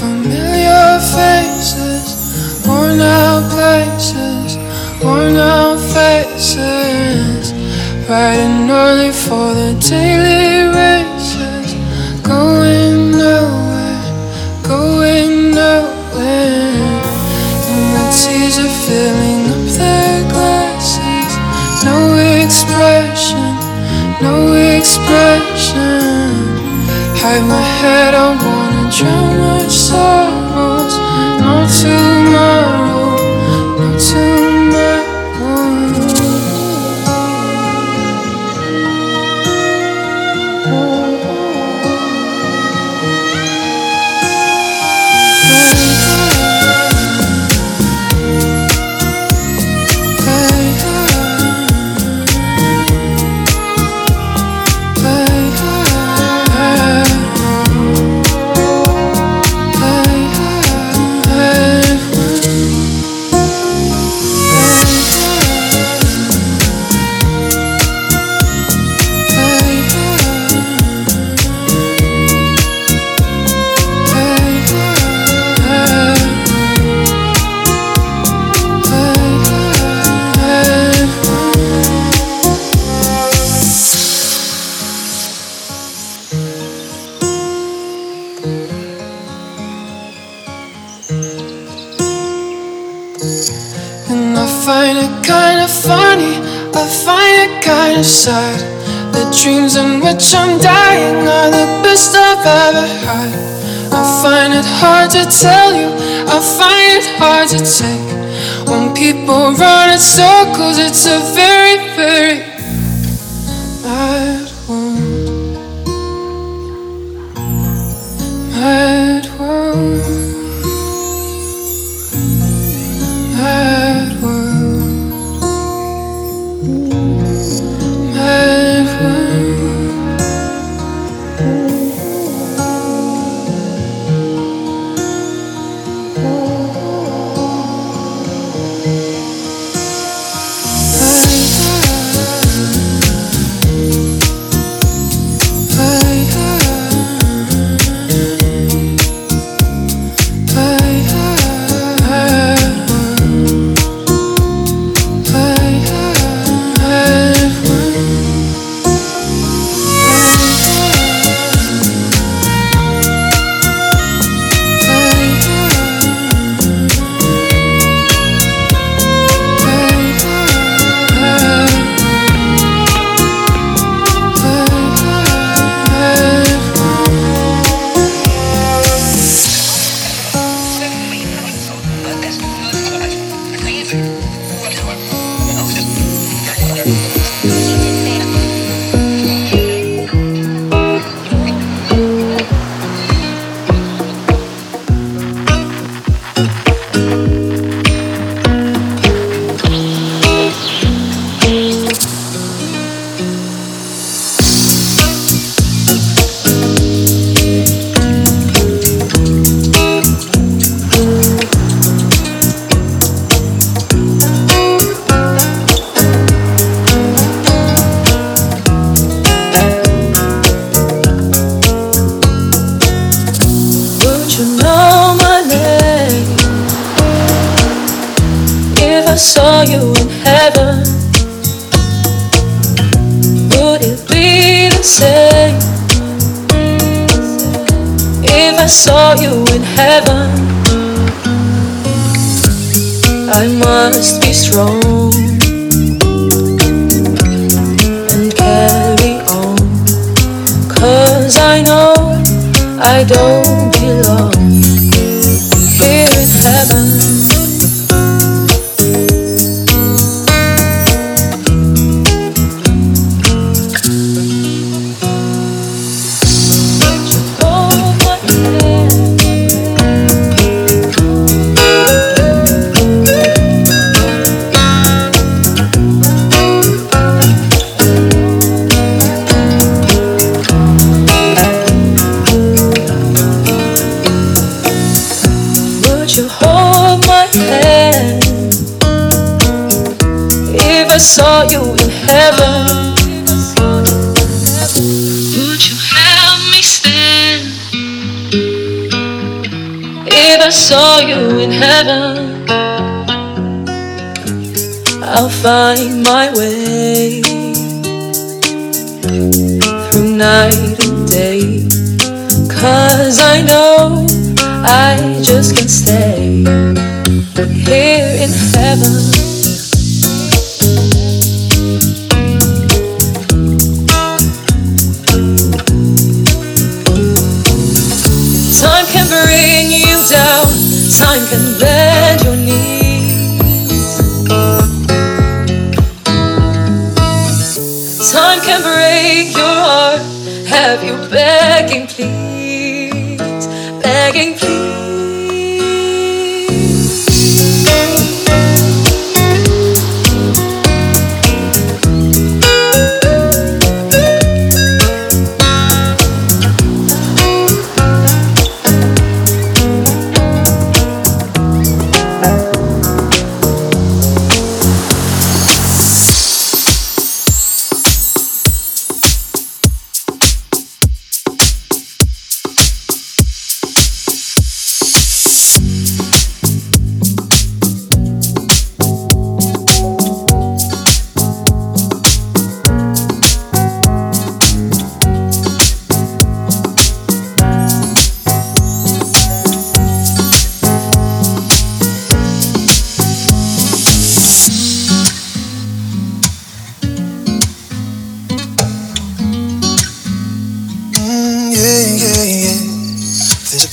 familiar faces, worn out places, worn out faces, bright and early for the daily. circles, it's a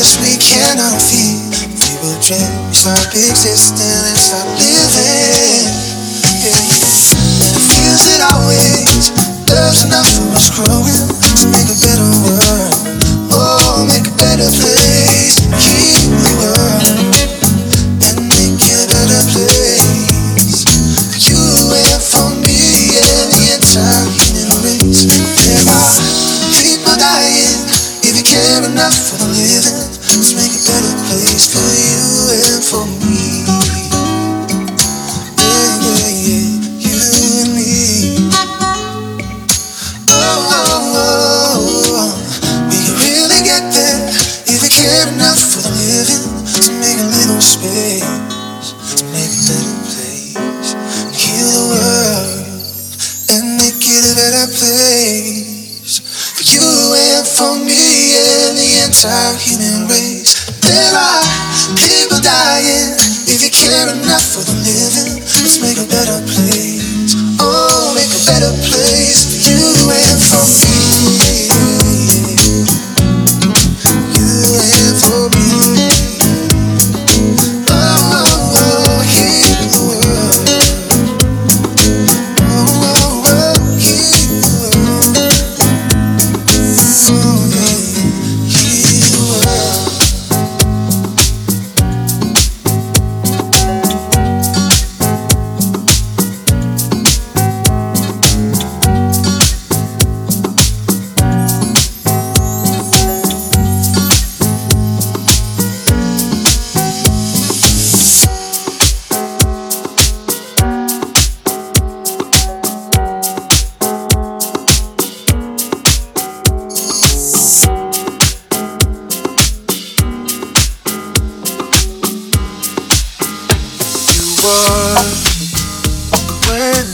the living to make and little space. was when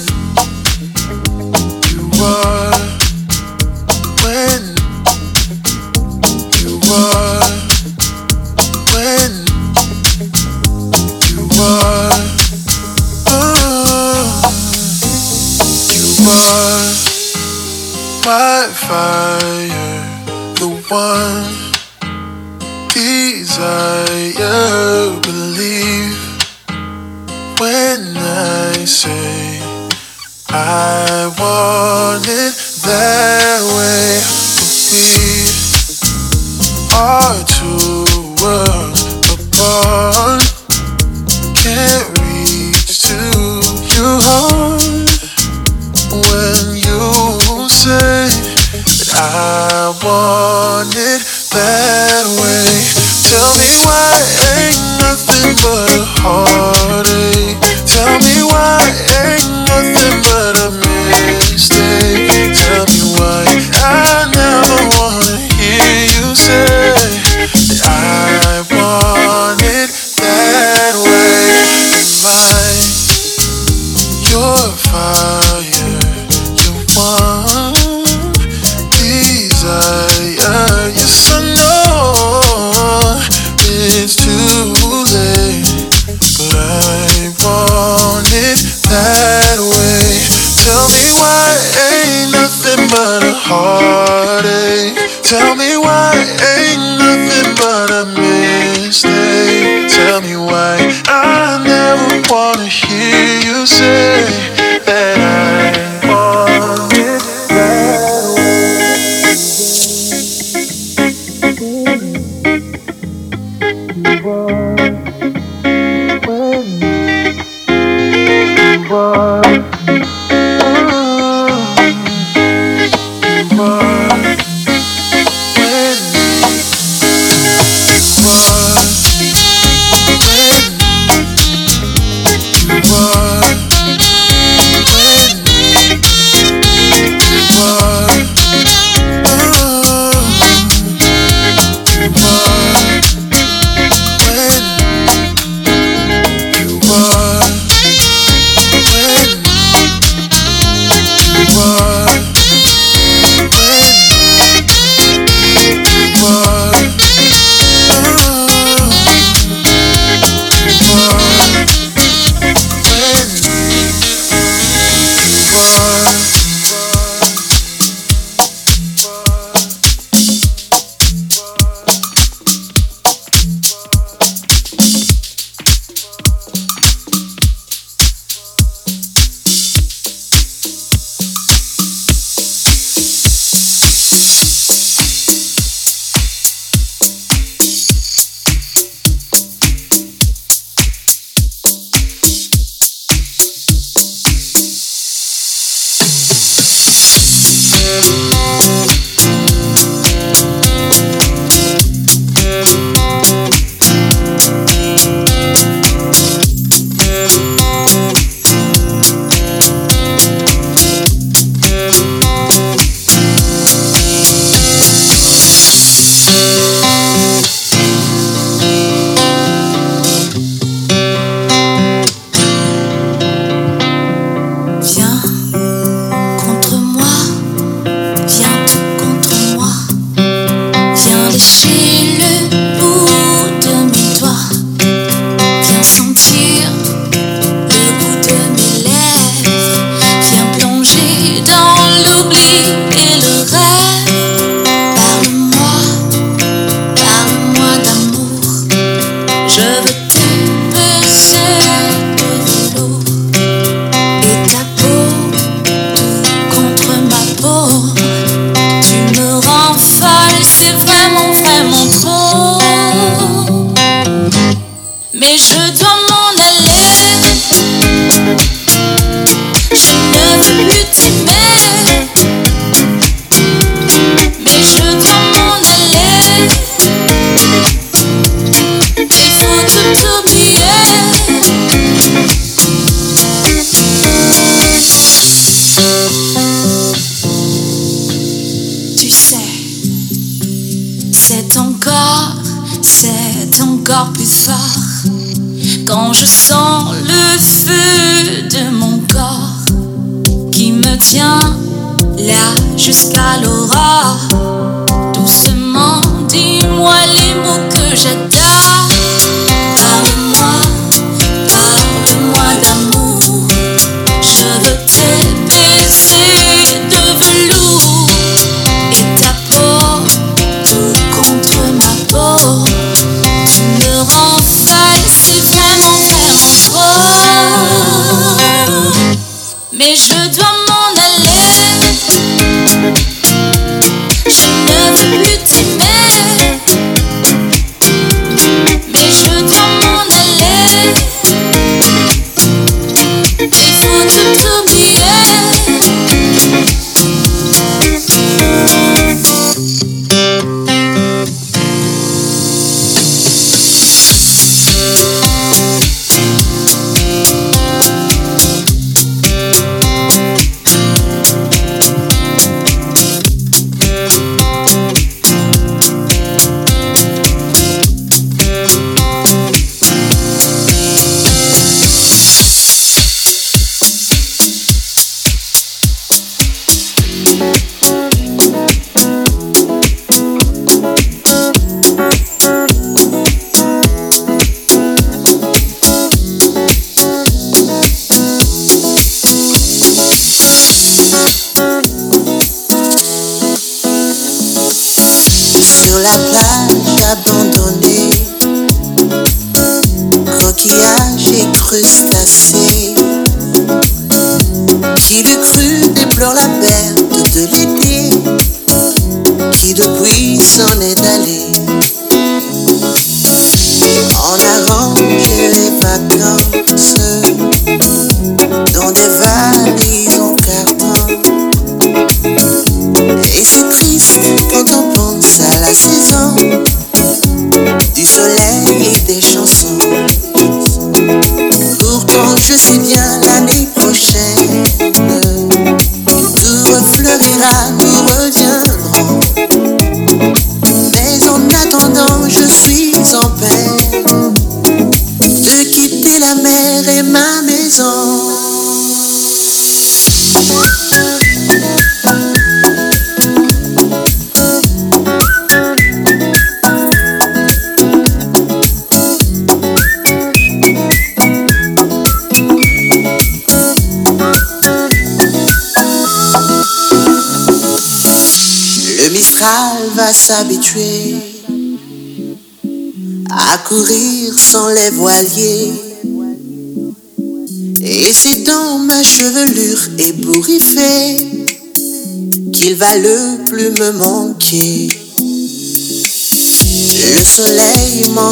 Courir sans les voiliers. Et c'est dans ma chevelure ébouriffée qu'il va le plus me manquer. Le soleil m'en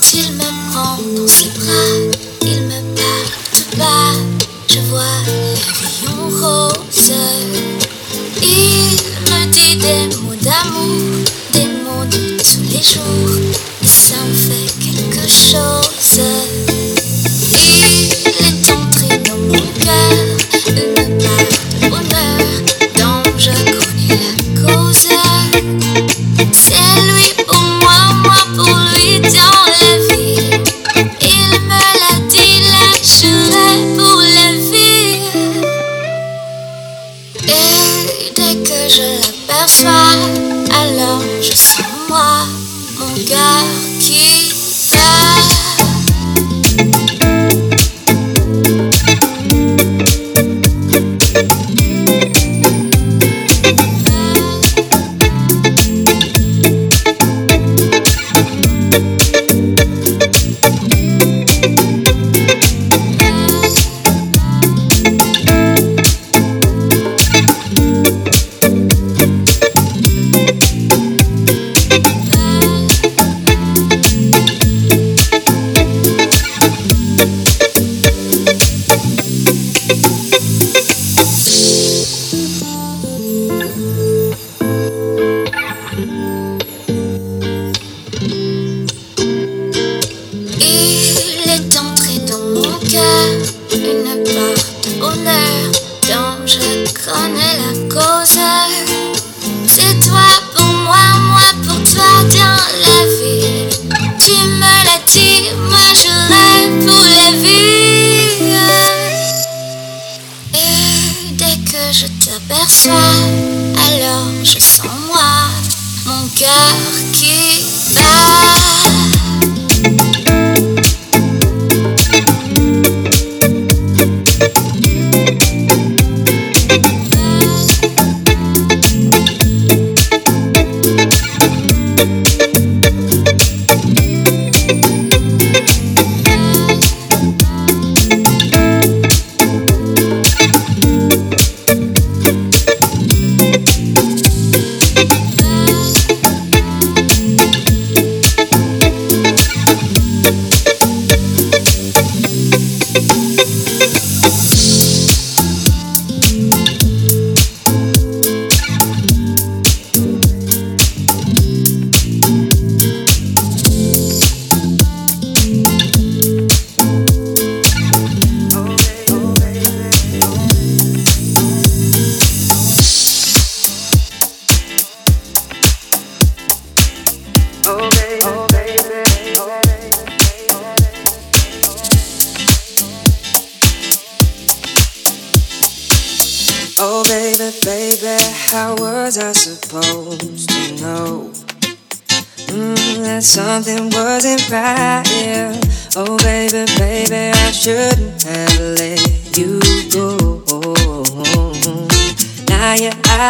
till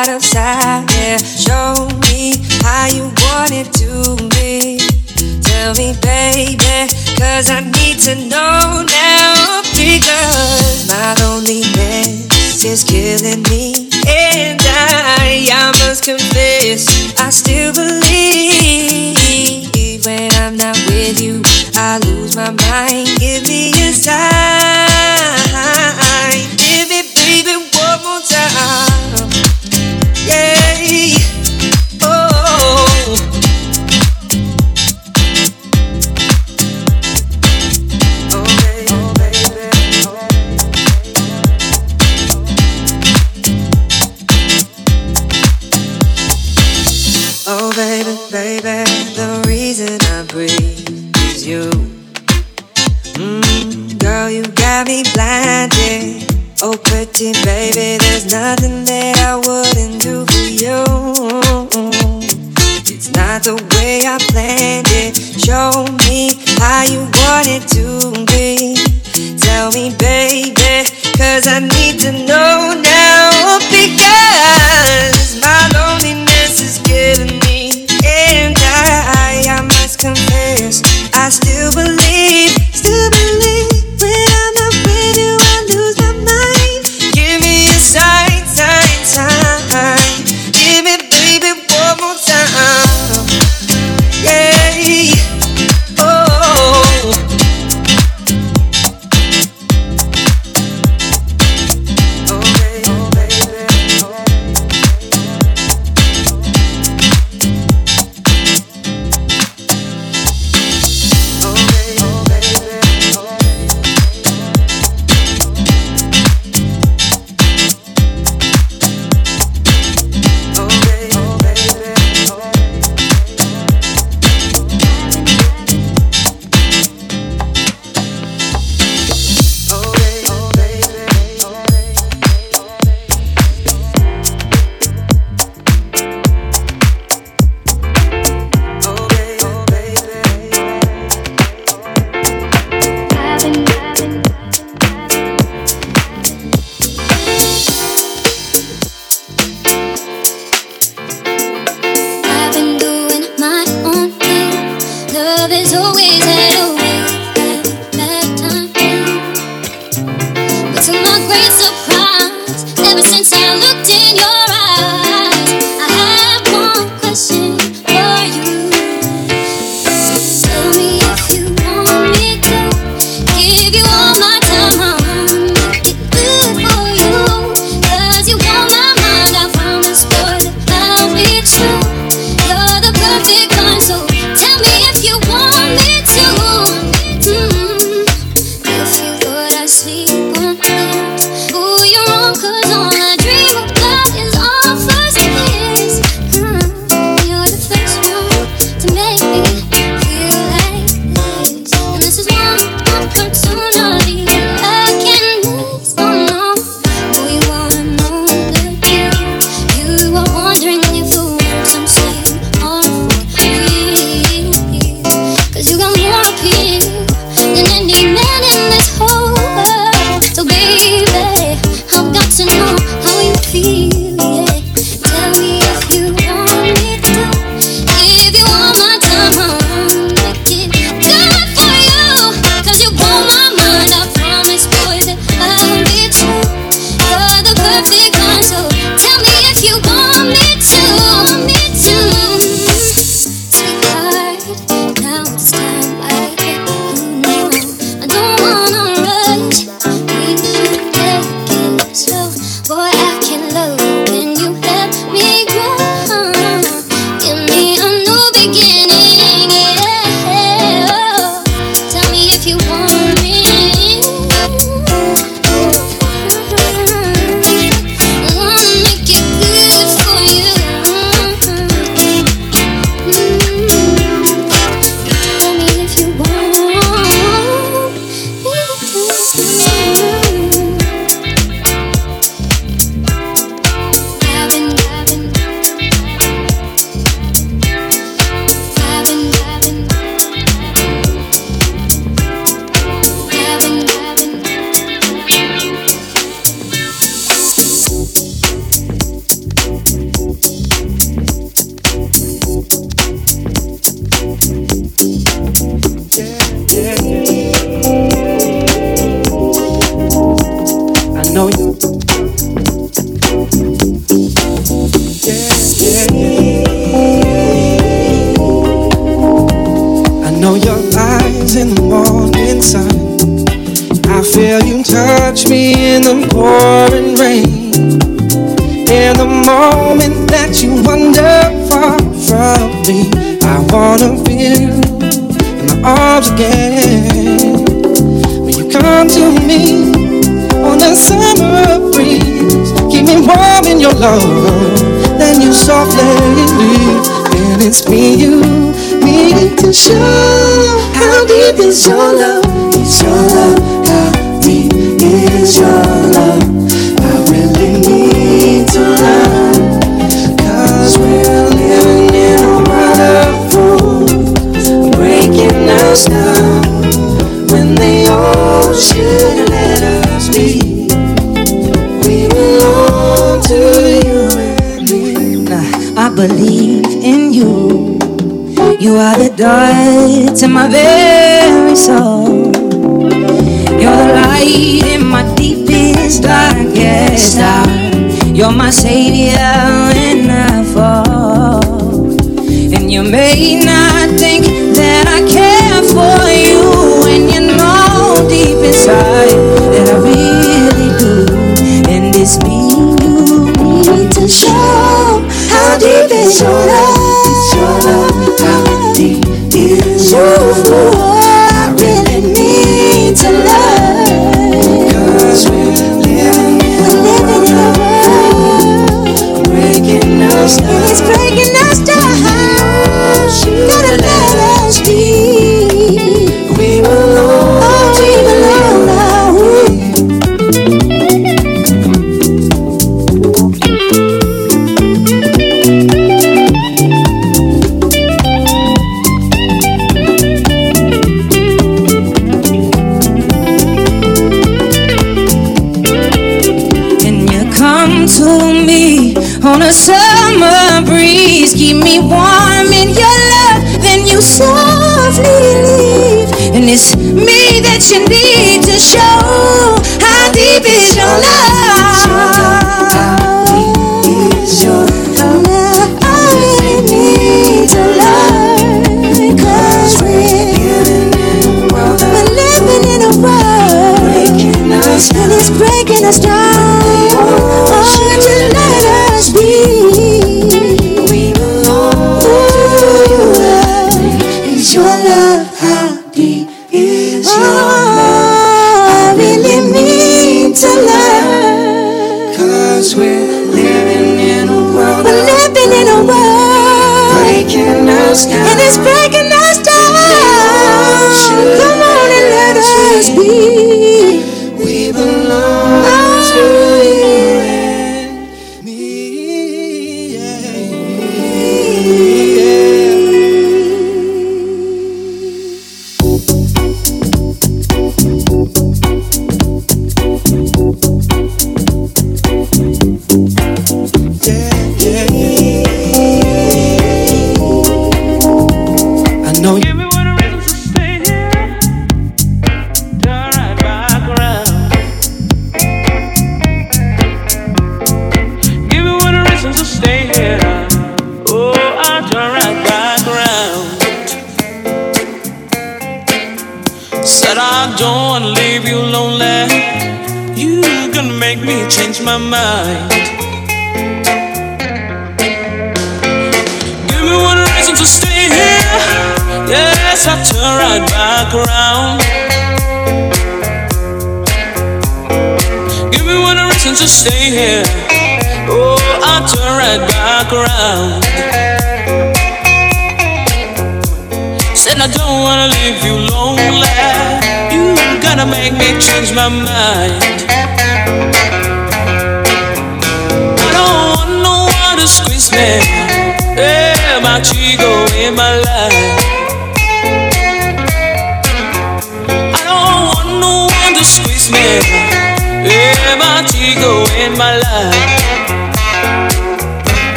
out of sight. Yeah, show me how you want it to be. Tell me, baby, cause I need to know now. Because my loneliness is killing me. And I, I must confess, I still believe when I'm not with you, I lose my mind. Give me a sign.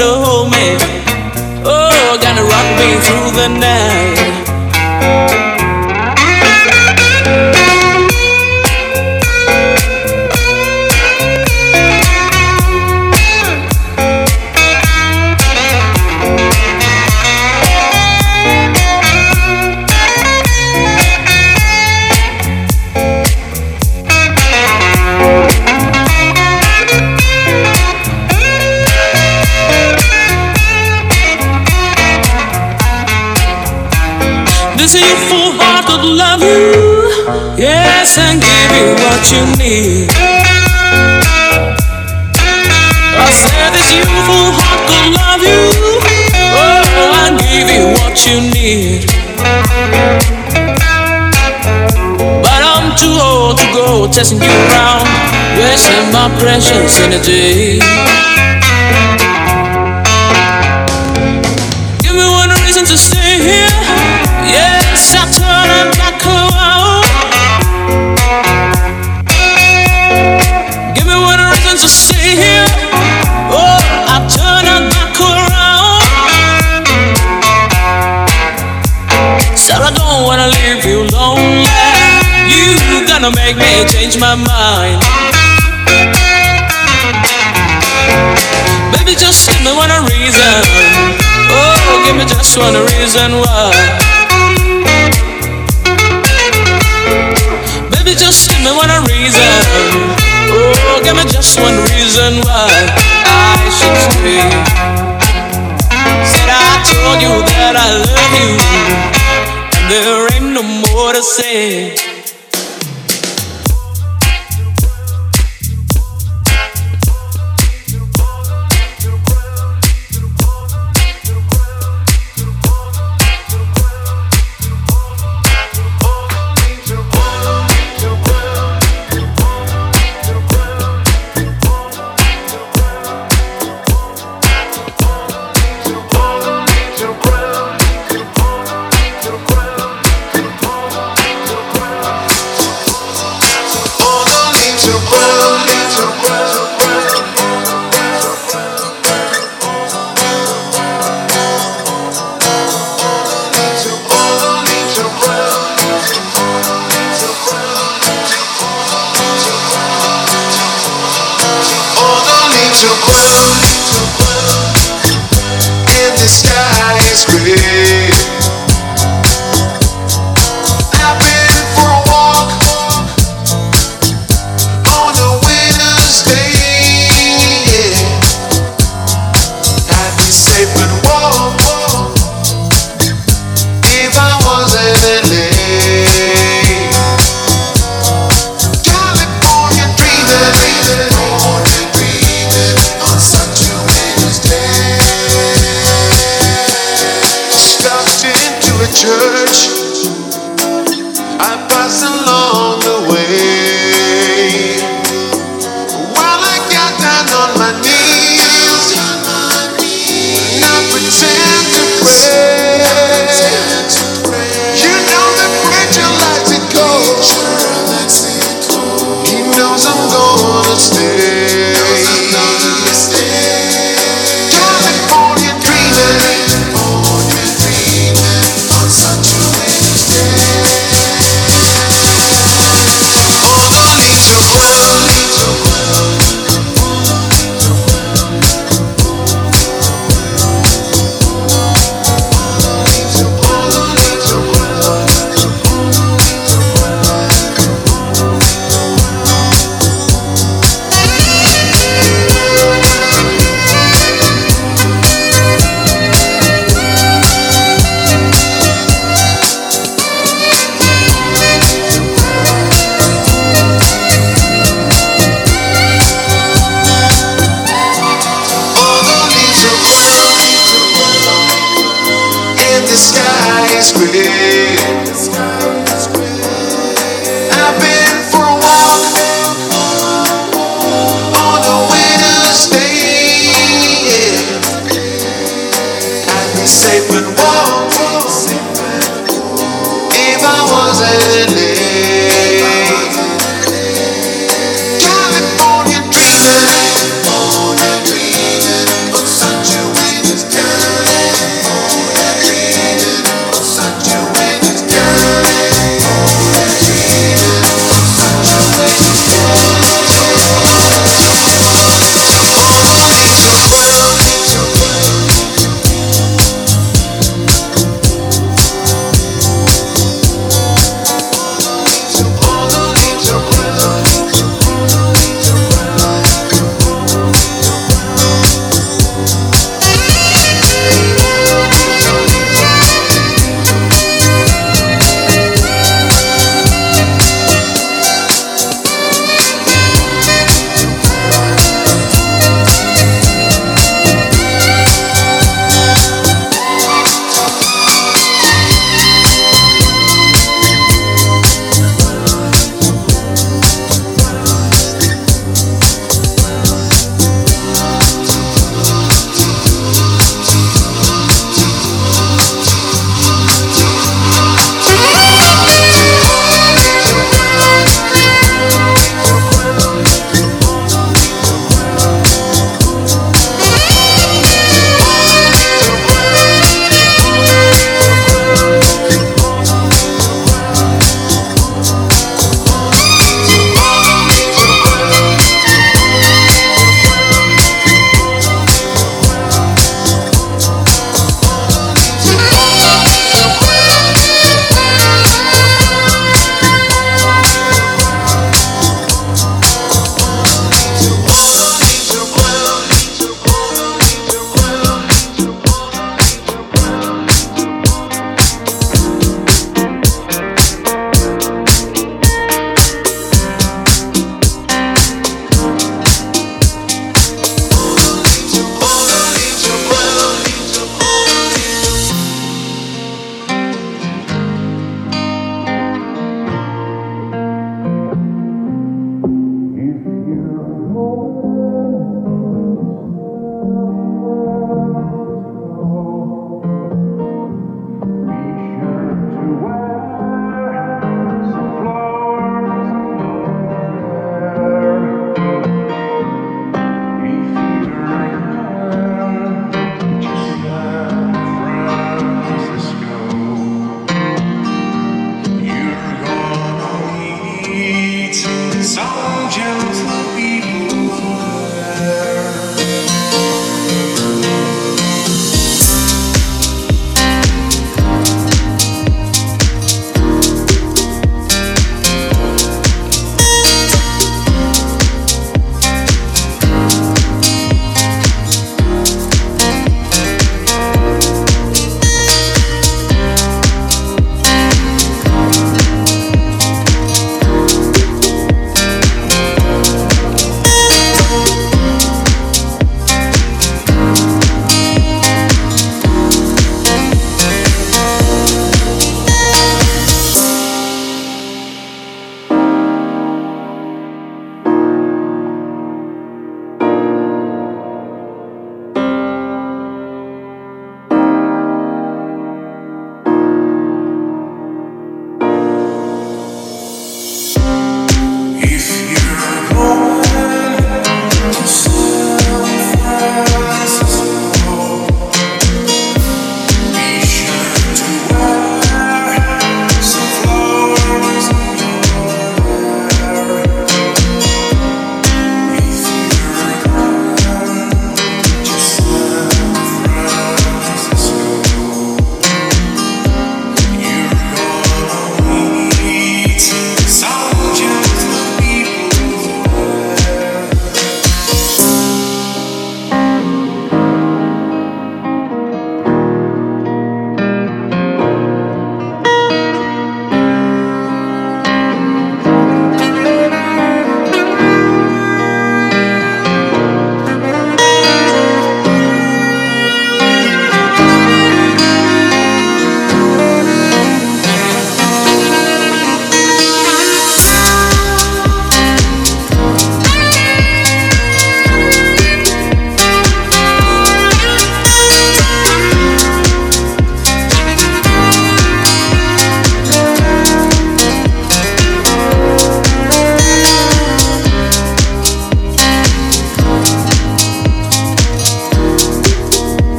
no man. Oh, gonna rock me through the night. you need. I said this youthful heart could love you. Oh, I give you what you need. But I'm too old to go testing you around, wasting my precious energy. gonna make me change my mind. Baby, just give me one reason. Oh, give me just one reason why. Baby, just give me one reason. Oh, give me just one reason why I should stay. Said I told you that I love you, and there ain't no more to say.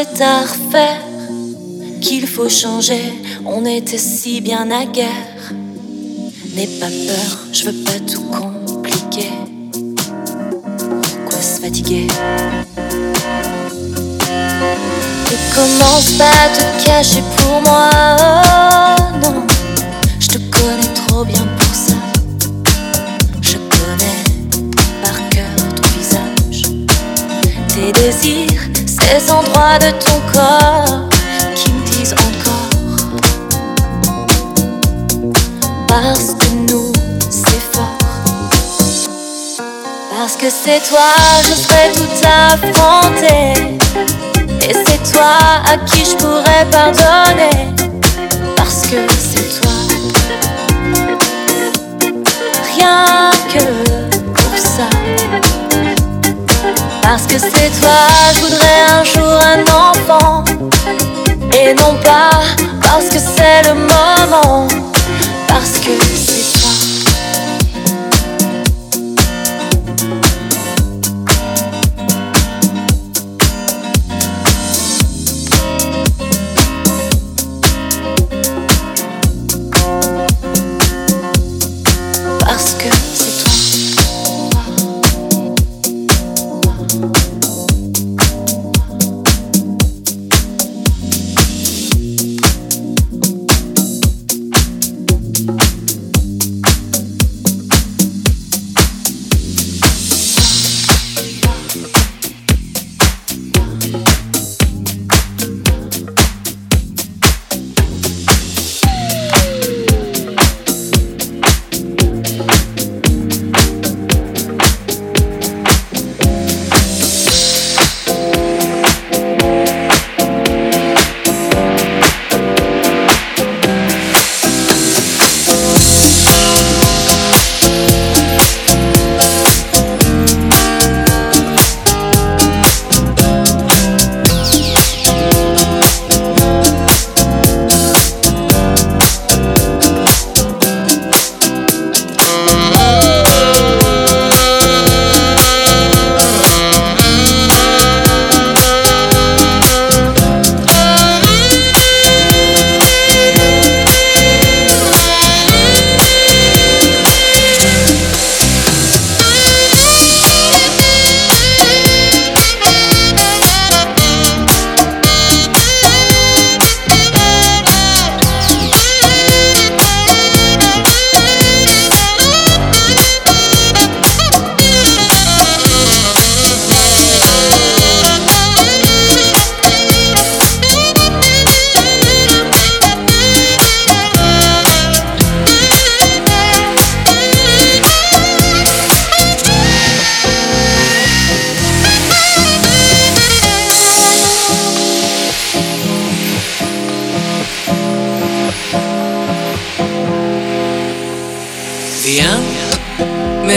Jour tout est à refaire qu'il faut changer. On était si bien à guerre. N'aie pas peur, je veux pas tout compliquer. Pourquoi se fatiguer? Et commence pas à te cacher pour moi. Oh non, je te connais trop bien pour ça. Je connais par cœur ton visage, tes désirs, ces endroits de ton corps encore. Parce que nous, c'est fort. Parce que c'est toi, je serais tout affronter. Et c'est toi à qui je pourrais pardonner. Parce que c'est toi. Rien que Parce que c'est toi, je voudrais un jour un enfant. Et non pas parce que c'est le moment, parce que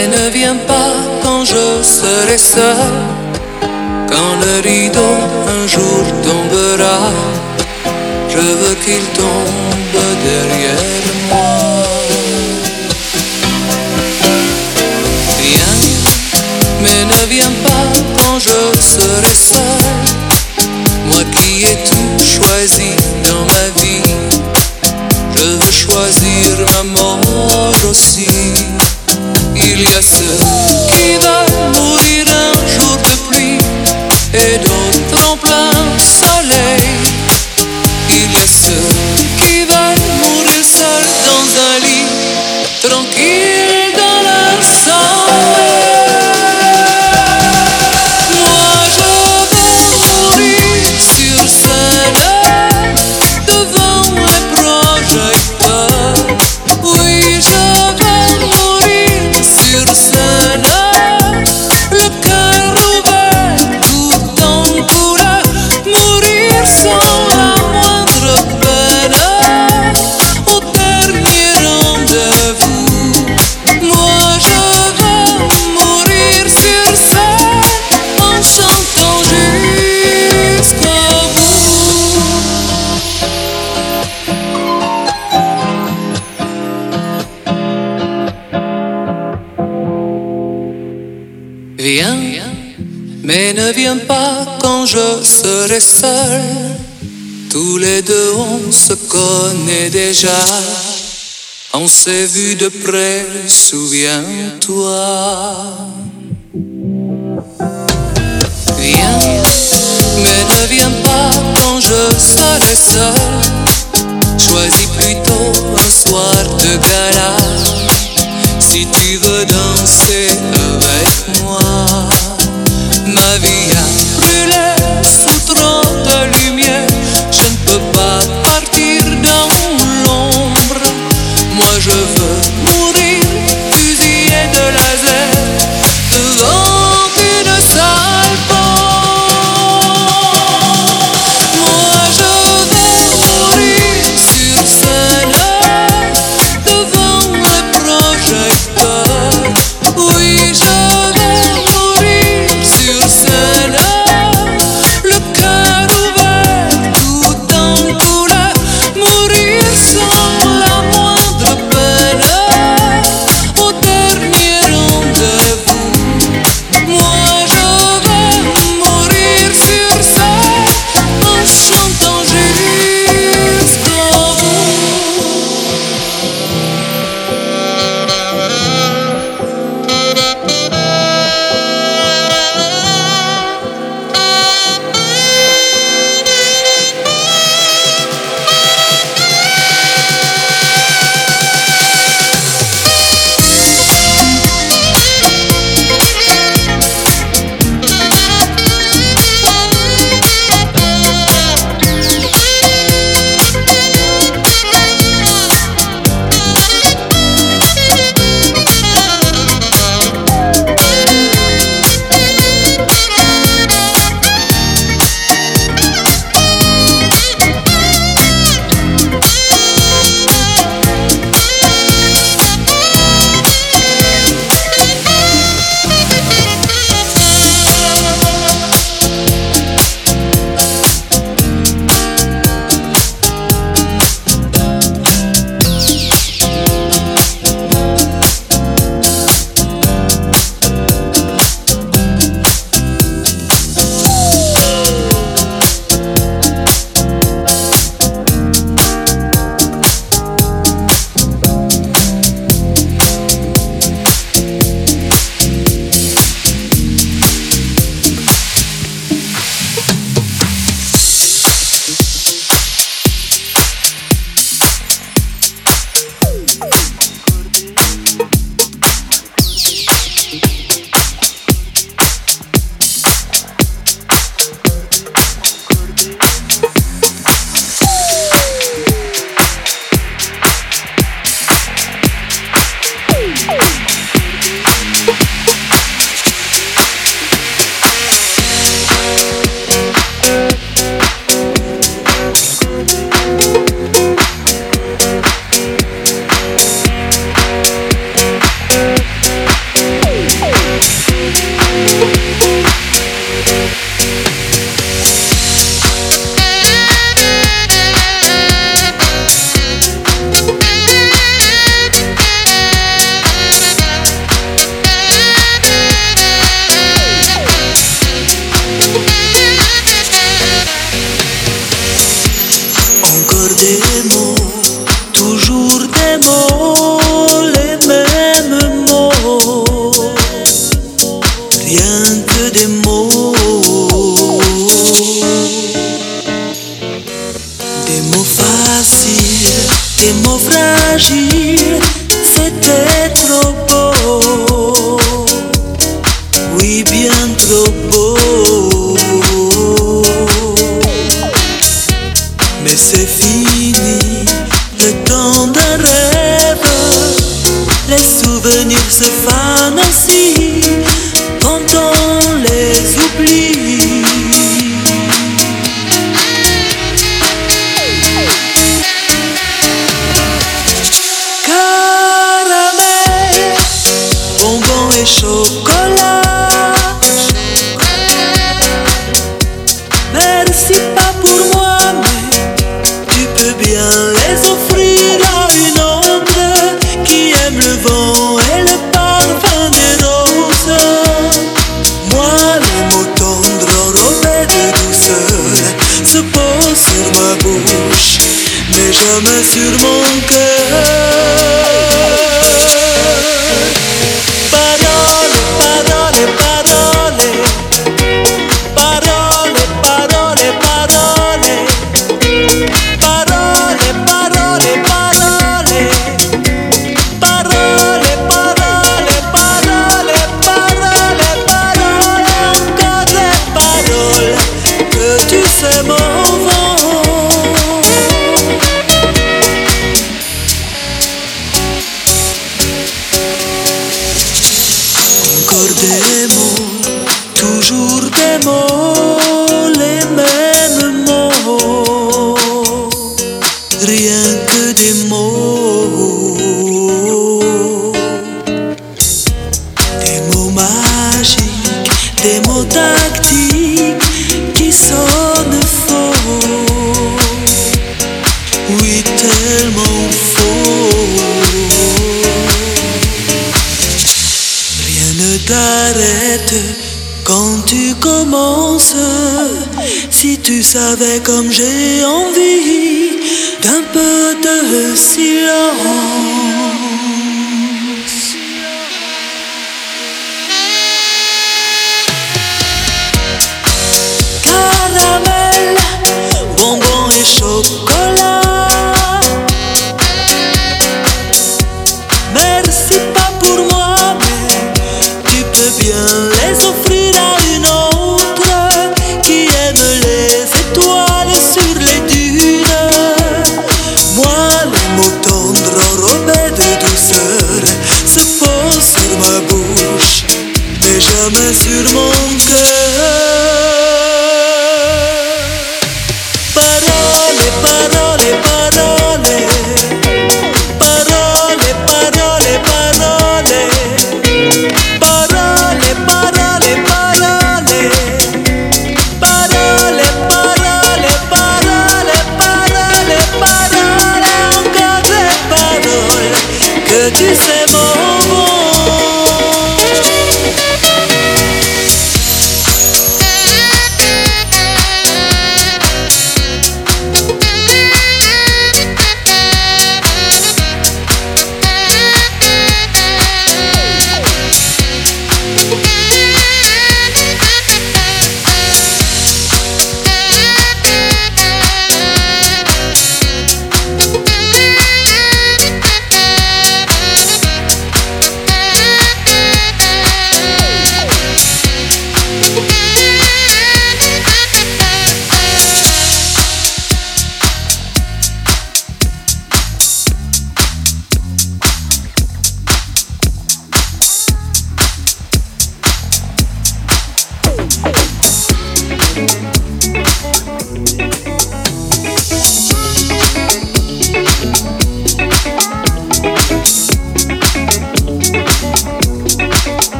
Mais ne viens pas quand je serai seul, quand le rideau un jour tombera. Je veux qu'il tombe derrière moi. Viens, mais ne viens pas quand je serai seul. Moi qui ai tout choisi dans ma vie, je veux choisir ma mort. lembranças. Déjà. On s'est vu de près, souviens-toi.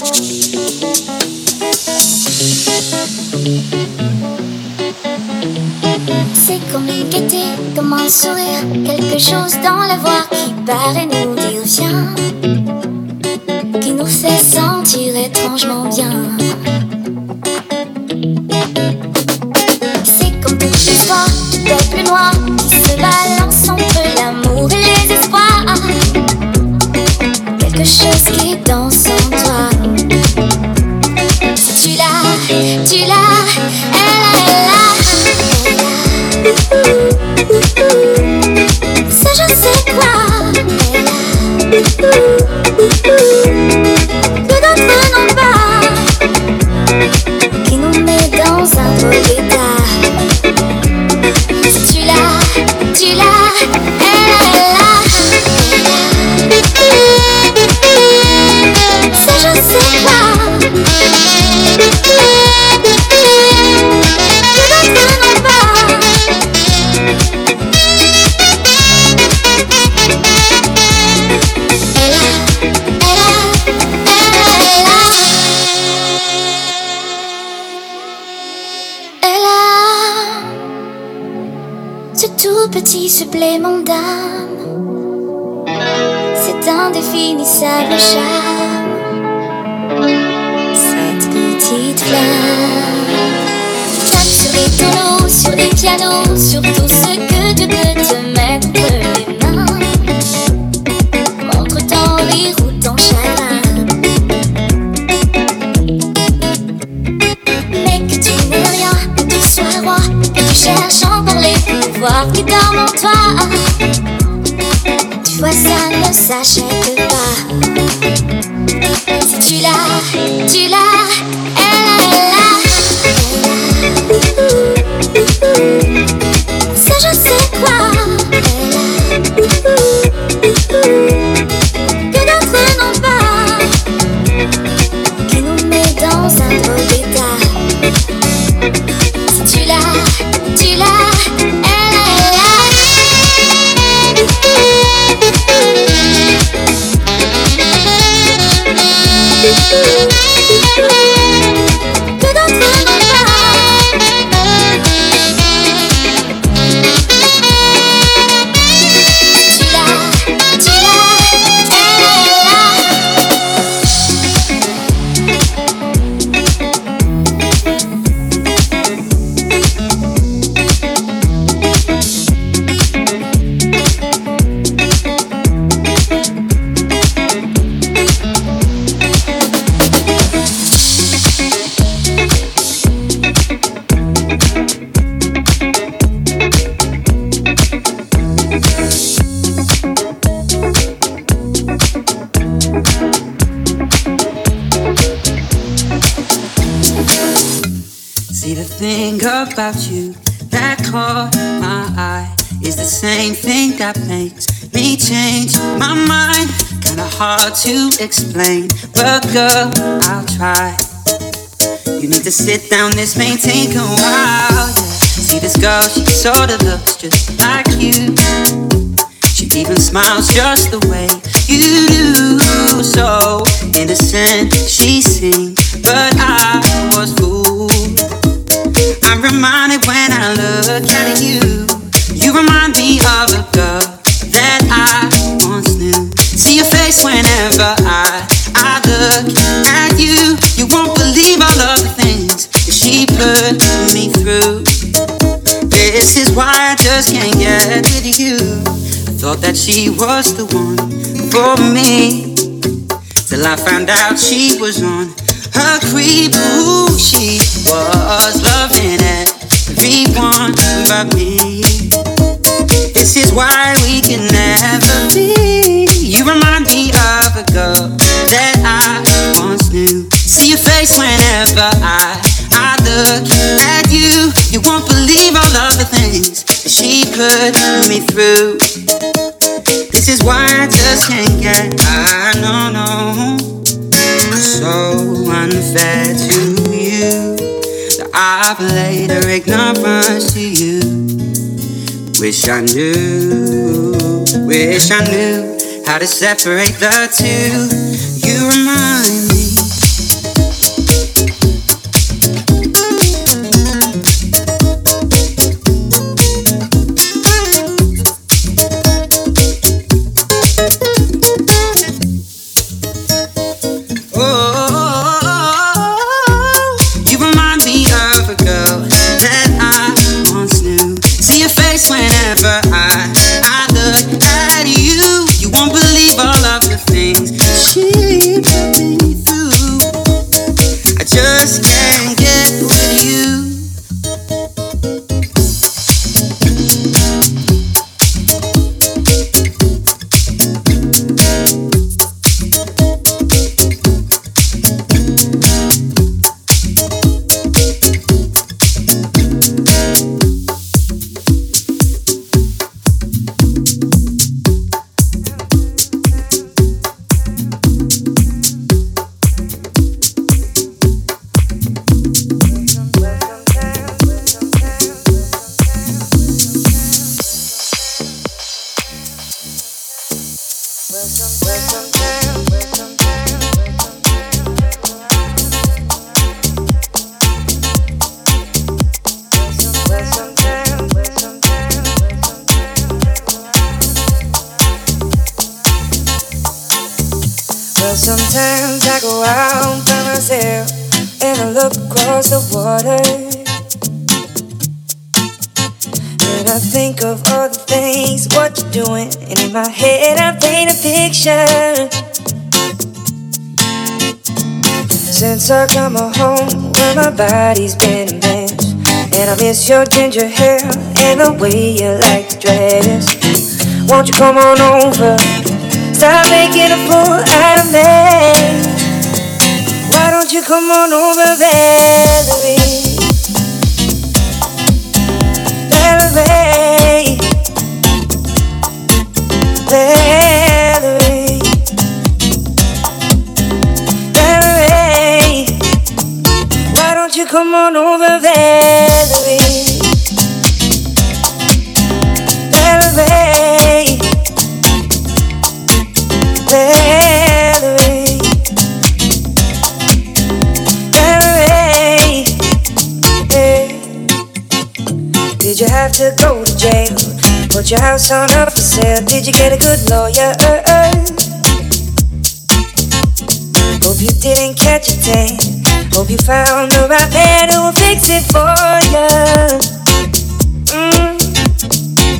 C'est comme une gaieté, comme un sourire, quelque chose dans la voix qui paraît nous dit oh, viens, qui nous fait c'est quoi eye is the same thing that makes me change my mind. Kinda hard to explain, but girl, I'll try. You need to sit down, this may take a while. Yeah. See this girl, she sorta looks just like you. She even smiles just the way you do. So innocent, she seemed, but I was fooled. I'm reminded when I look at you. You remind me of a girl that I once knew. See your face whenever I I look at you. You won't believe all of the things she put me through. This is why I just can't get rid you. Thought that she was the one for me. Till I found out she was on her creep. Ooh, she was loving everyone but me. This is why we can never be. You remind me of a girl that I once knew. See your face whenever I I look at you. You won't believe all of the things that she put me through. This is why I just can't get. I know, no. So unfair to you that I've laid her ignorance to you. Wish I knew, wish I knew how to separate the two. You remind Since I come home, where my body's been mess. And I miss your ginger hair and the way you like to dress. Won't you come on over? Stop making a fool out of me. Why don't you come on over, Valerie? Valerie. Valerie. Come on over, Valerie? Valerie. Valerie, Valerie, Did you have to go to jail? Put your house on up for sale? Did you get a good lawyer? Hope you didn't catch a tan. Hope you found the right man who will fix it for you. Mm.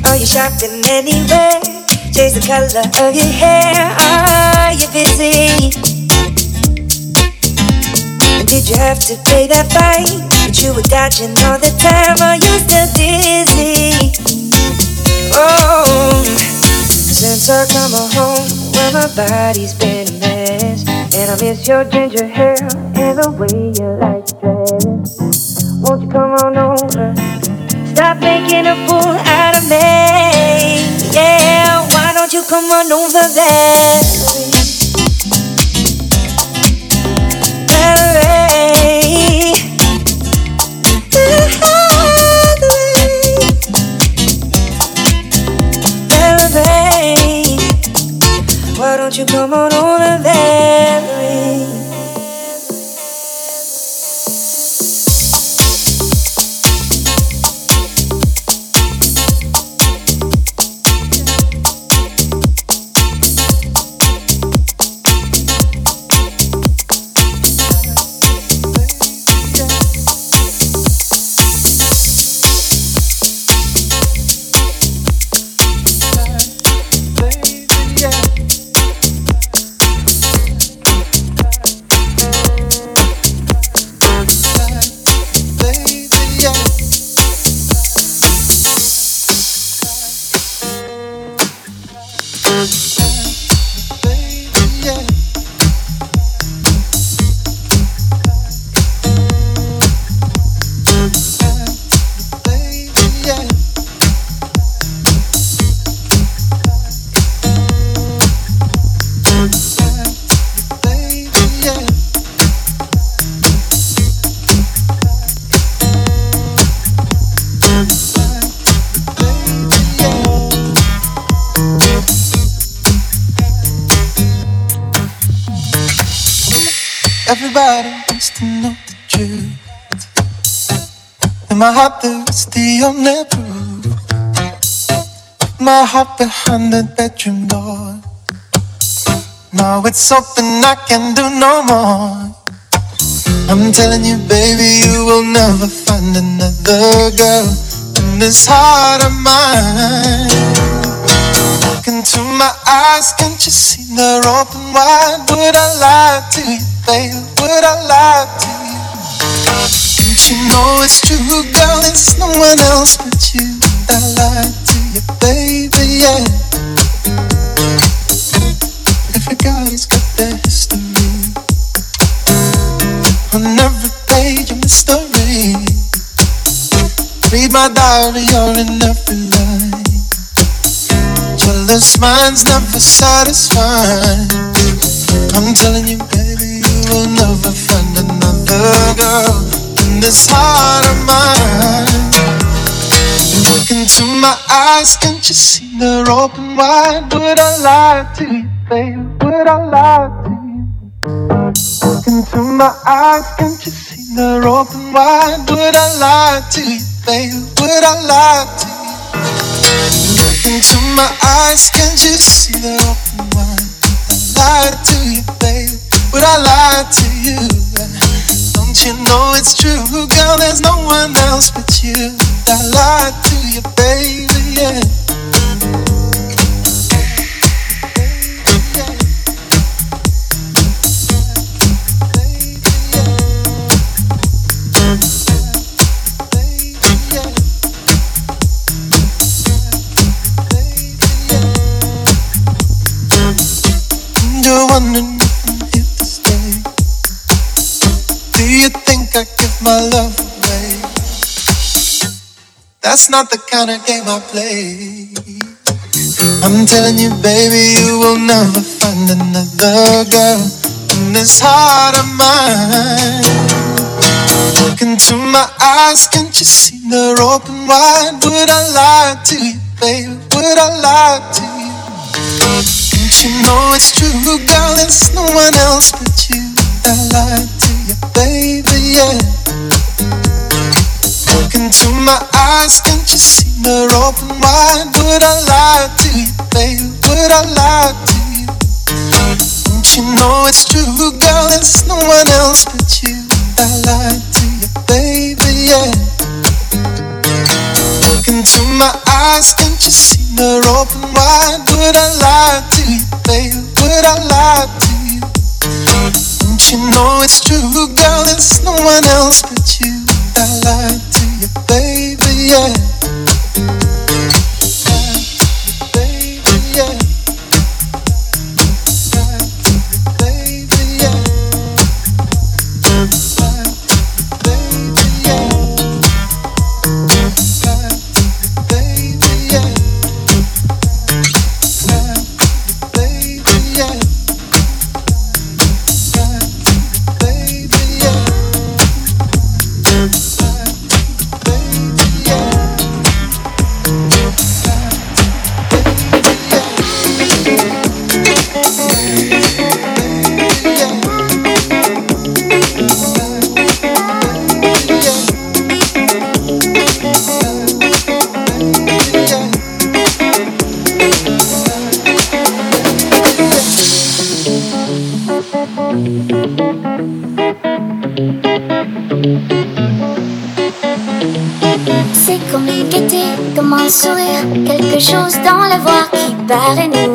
Are you shopping anywhere? Change the color of your hair. Are you busy? Did you have to pay that fine? But you were dodging all the time. Are you still dizzy? Oh, since I come home, where my body's been and I miss your ginger hair and the way you like to. Won't you come on over? Stop making a fool out of me. Yeah why don't you come on over there? My heart behind the bedroom door. Now it's open, I can do no more. I'm telling you, baby, you will never find another girl in this heart of mine. Look into my eyes, can't you see they're open wide? Would I lie to you, babe? Would I lie to you? Don't you know it's true, girl. It's no one else but you. I lied you, baby, yeah. Everybody's got their history. On every page of mystery. Read my diary, you're in every line. Jealous minds never satisfied. I'm telling you, baby, you will never find another girl in this heart of mine. Look into my eyes, can't you see they're open wide? Would I lie to you, babe? Would I lie to you? Look into my eyes, can't you see they're open wide? Would I lie to you, babe? Would I lie to you? Look into my eyes, can't you see they're open wide? Would I lie to you, baby? Would I lie to you? Don't you know it's true, girl? There's no one else but you. I lie to you, baby, yeah. My love? That's not the kind of game I play. I'm telling you, baby, you will never find another girl in this heart of mine. Look into my eyes, can't you see they're open wide? Would I lie to you, baby? Would I lie to you? Don't you know it's true, girl? There's no one else but you. I lied to you, baby, yeah. Look into my eyes, can't you see they're open wide? Would I lie to you, baby? Would I lie to you? Don't you know it's true, girl? There's no one else but you. I lied to you, baby, yeah. Look into my eyes, can't you see they're open wide? Would I lie to you, baby? Would I lie to you? Don't you know it's true, girl? There's no one else but you. I lied to you, baby, yeah. le voir qui barre et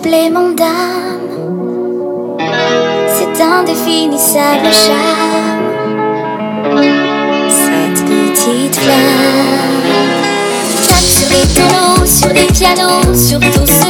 t'appeler mon dame. C'est indéfinissable charme, cette petite flamme. Tape sur les tonneaux, sur les pianos, sur tous ceux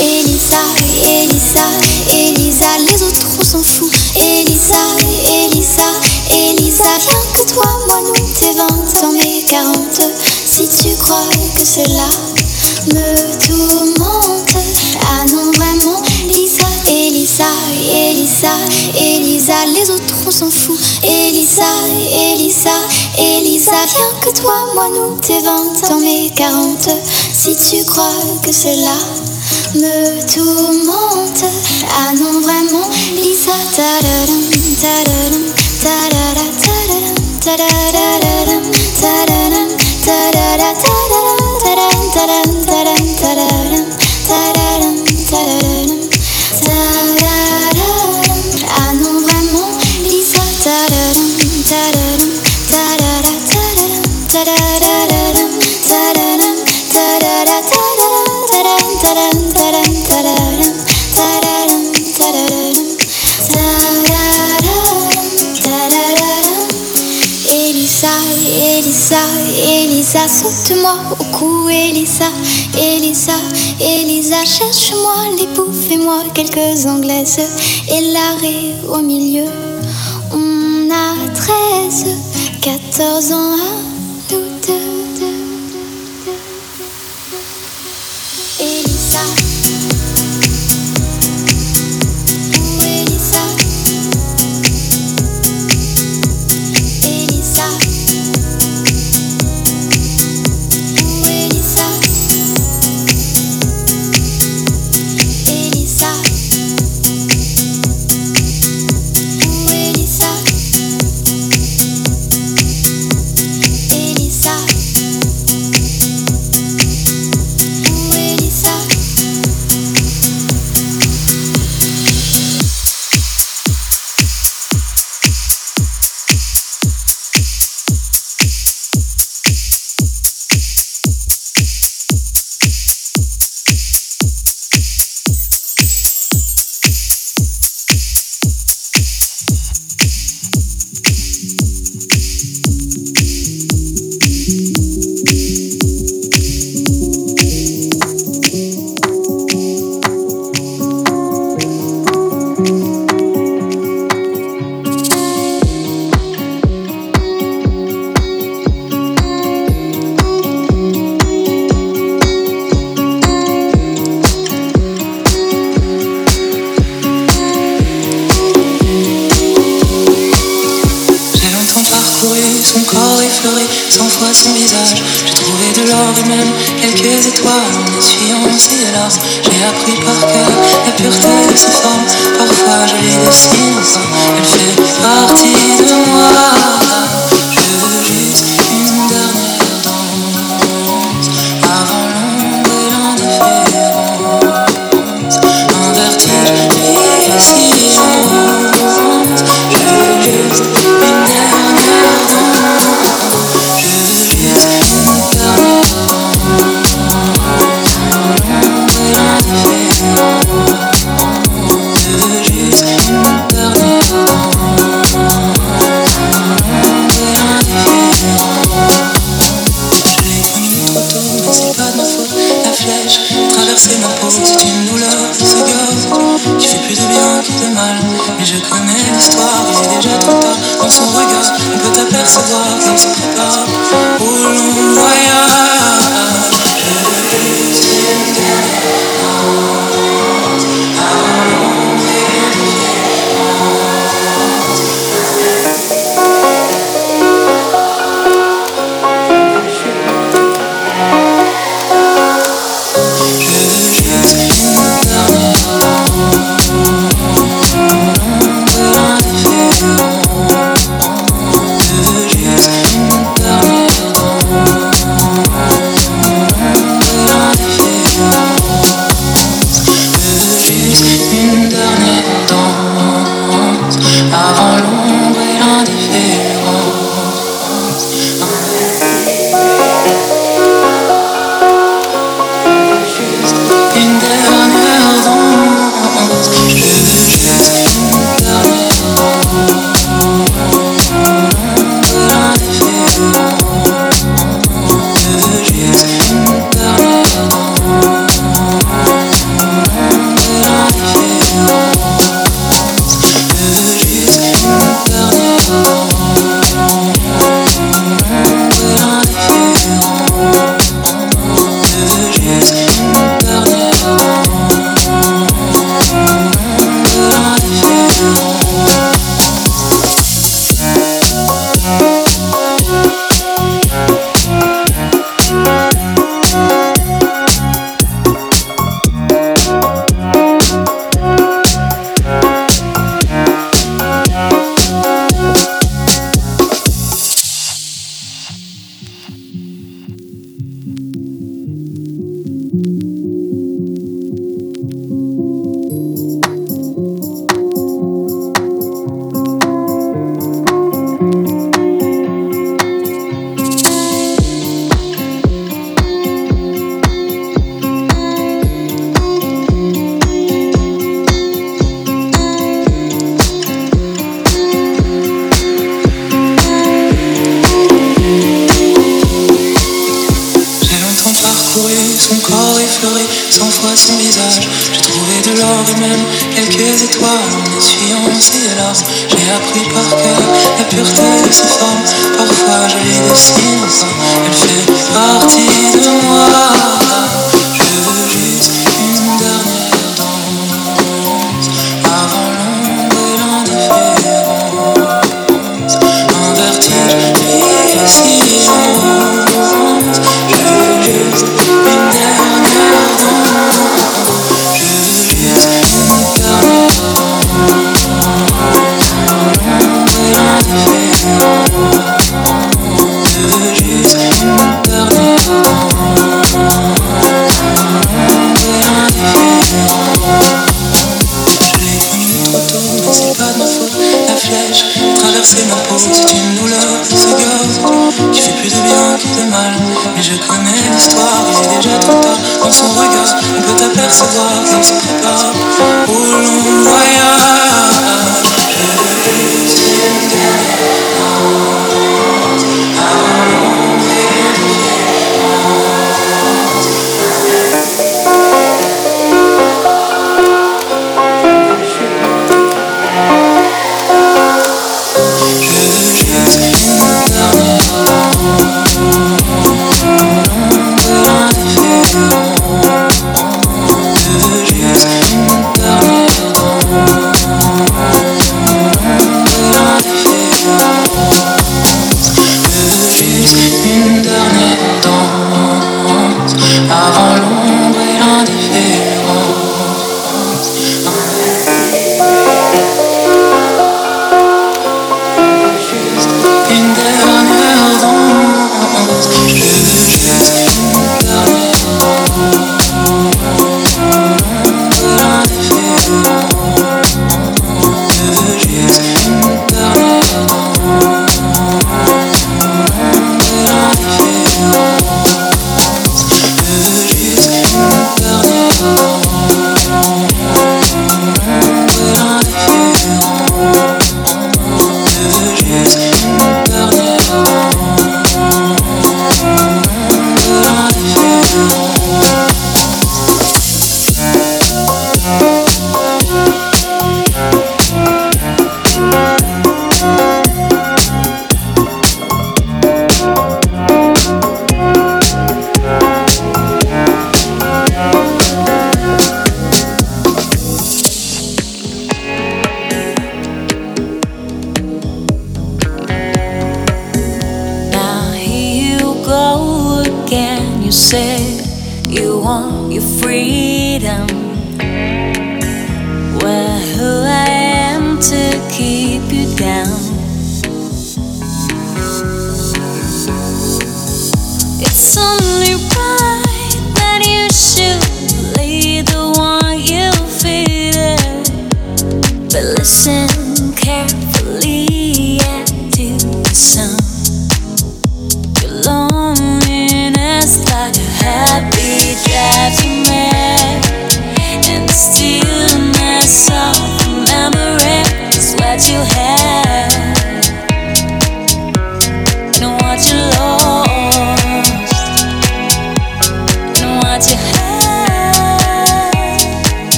Elisa, Elisa, Elisa, les autres s'en fout. Elisa, Elisa, Elisa, viens que toi, moi, nous, t'es 20 ans, mais 40. Si tu crois que cela autres on s'en fout Elisa, Elisa, Elisa Viens que toi, moi, nous, t'es 20 ans mais 40 Si tu crois que cela me tourmente Ah non, vraiment, Elisa. Porte-moi au cou, Elisa, Elisa, Elisa. Cherche-moi, épouffe-moi quelques anglaises. Et l'arrêt au milieu, on a 13, 14 ans.